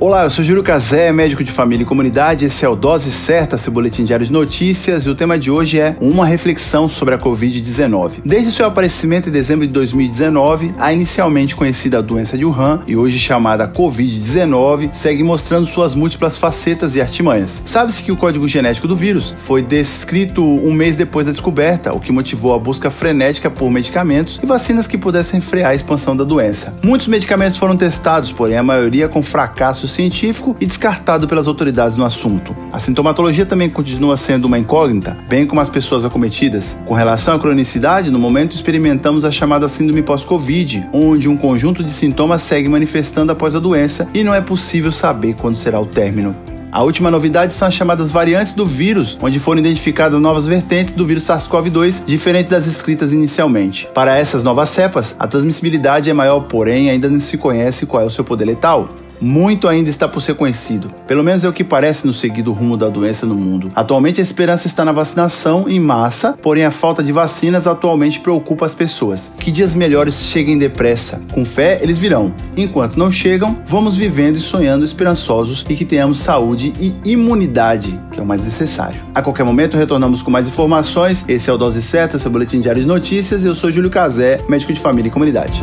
Olá, eu sou Júlio Cazé, médico de família e comunidade. Esse é o Dose Certa, seu boletim diário de notícias. E o tema de hoje é uma reflexão sobre a Covid-19. Desde seu aparecimento em dezembro de 2019, a inicialmente conhecida doença de Wuhan e hoje chamada Covid-19 segue mostrando suas múltiplas facetas e artimanhas. Sabe-se que o código genético do vírus foi descrito um mês depois da descoberta, o que motivou a busca frenética por medicamentos e vacinas que pudessem frear a expansão da doença. Muitos medicamentos foram testados, porém a maioria com fracasso científico e descartado pelas autoridades no assunto. A sintomatologia também continua sendo uma incógnita, bem como as pessoas acometidas. Com relação à cronicidade, no momento experimentamos a chamada síndrome pós-Covid, onde um conjunto de sintomas segue manifestando após a doença e não é possível saber quando será o término. A última novidade são as chamadas variantes do vírus, onde foram identificadas novas vertentes do vírus SARS-CoV-2, diferentes das escritas inicialmente. Para essas novas cepas, a transmissibilidade é maior, porém ainda não se conhece qual é o seu poder letal. Muito ainda está por ser conhecido. Pelo menos é o que parece no seguido rumo da doença no mundo. Atualmente a esperança está na vacinação em massa, porém a falta de vacinas atualmente preocupa as pessoas. Que dias melhores cheguem depressa. Com fé, eles virão. Enquanto não chegam, vamos vivendo e sonhando esperançosos e que tenhamos saúde e imunidade, que é o mais necessário. A qualquer momento retornamos com mais informações. Esse é o Dose Certa, seu boletim diário de notícias. Eu sou Júlio Cazé, médico de família e comunidade.